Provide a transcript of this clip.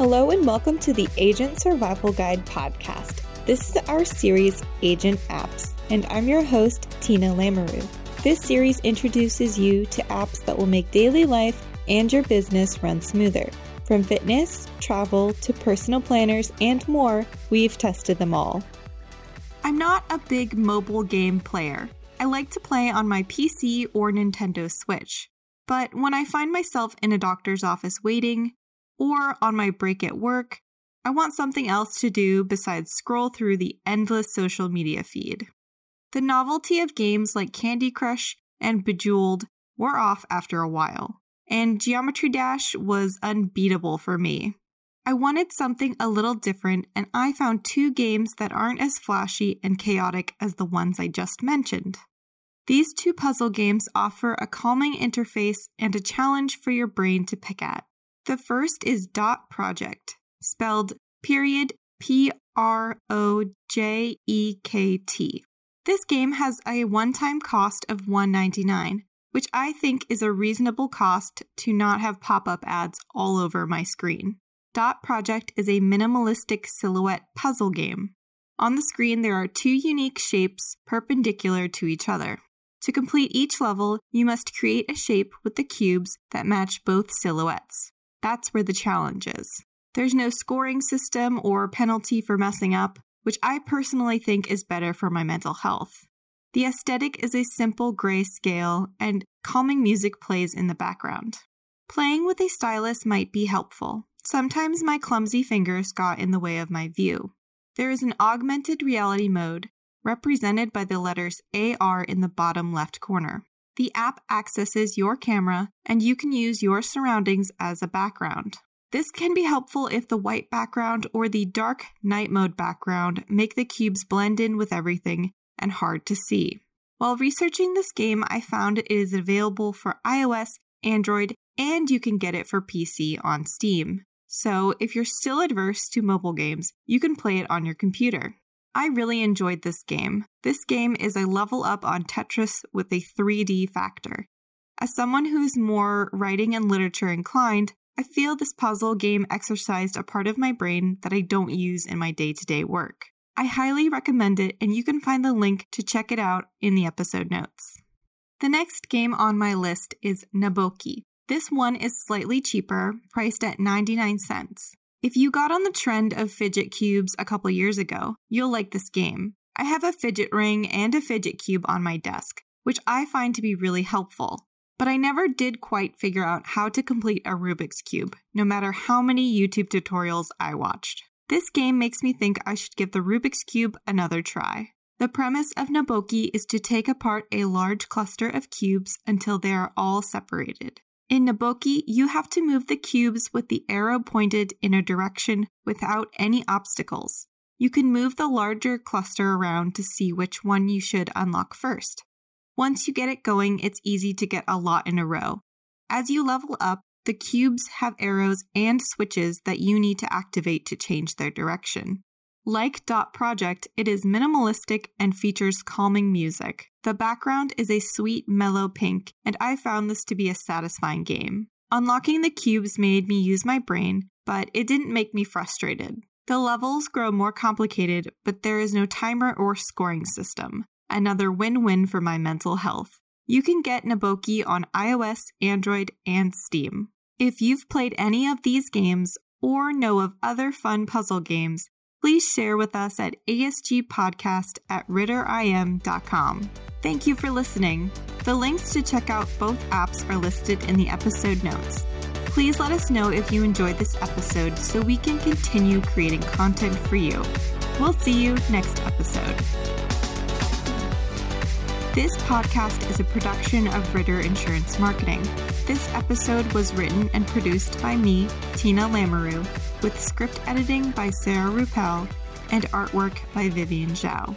Hello, and welcome to the Agent Survival Guide podcast. This is our series, Agent Apps, and I'm your host, Tina Lamoureux. This series introduces you to apps that will make daily life and your business run smoother. From fitness, travel, to personal planners, and more, we've tested them all. I'm not a big mobile game player. I like to play on my PC or Nintendo Switch. But when I find myself in a doctor's office waiting, or on my break at work, I want something else to do besides scroll through the endless social media feed. The novelty of games like Candy Crush and Bejeweled wore off after a while, and Geometry Dash was unbeatable for me. I wanted something a little different, and I found two games that aren't as flashy and chaotic as the ones I just mentioned. These two puzzle games offer a calming interface and a challenge for your brain to pick at. The first is Dot Projekt, spelled period P R O J E K T. This game has a one time cost of $1.99, which I think is a reasonable cost to not have pop up ads all over my screen. Dot Projekt is a minimalistic silhouette puzzle game. On the screen, there are two unique shapes perpendicular to each other. To complete each level, you must create a shape with the cubes that match both silhouettes. That's where the challenge is. There's no scoring system or penalty for messing up, which I personally think is better for my mental health. The aesthetic is a simple gray scale, and calming music plays in the background. Playing with a stylus might be helpful. Sometimes my clumsy fingers got in the way of my view. There is an augmented reality mode, represented by the letters AR in the bottom left corner. The app accesses your camera, and you can use your surroundings as a background. This can be helpful if the white background or the dark night mode background make the cubes blend in with everything and hard to see. While researching this game, I found it is available for iOS, Android, and you can get it for PC on Steam. So if you're still adverse to mobile games, you can play it on your computer. I really enjoyed this game. This game is a level up on Tetris with a 3D factor. As someone who's more writing and literature inclined, I feel this puzzle game exercised a part of my brain that I don't use in my day to day work. I highly recommend it, and you can find the link to check it out in the episode notes. The next game on my list is Naboki. This one is slightly cheaper, priced at 99 cents. If you got on the trend of fidget cubes a couple years ago, you'll like this game. I have a fidget ring and a fidget cube on my desk, which I find to be really helpful. But I never did quite figure out how to complete a Rubik's Cube, no matter how many YouTube tutorials I watched. This game makes me think I should give the Rubik's Cube another try. The premise of Naboki is to take apart a large cluster of cubes until they are all separated. In Naboki, you have to move the cubes with the arrow pointed in a direction without any obstacles. You can move the larger cluster around to see which one you should unlock first. Once you get it going, it's easy to get a lot in a row. As you level up, the cubes have arrows and switches that you need to activate to change their direction. Like Dot Projekt, it is minimalistic and features calming music. The background is a sweet, mellow pink, and I found this to be a satisfying game. Unlocking the cubes made me use my brain, but it didn't make me frustrated. The levels grow more complicated, but there is no timer or scoring system. Another win win for my mental health. You can get Naboki on iOS, Android, and Steam. If you've played any of these games or know of other fun puzzle games, please share with us at asgpodcast at ritterim.com. Thank you for listening. The links to check out both apps are listed in the episode notes. Please let us know if you enjoyed this episode so we can continue creating content for you. We'll see you next episode. This podcast is a production of Ritter Insurance Marketing. This episode was written and produced by me, Tina Lamoureux, with script editing by Sarah Ruppel and artwork by Vivian Zhao.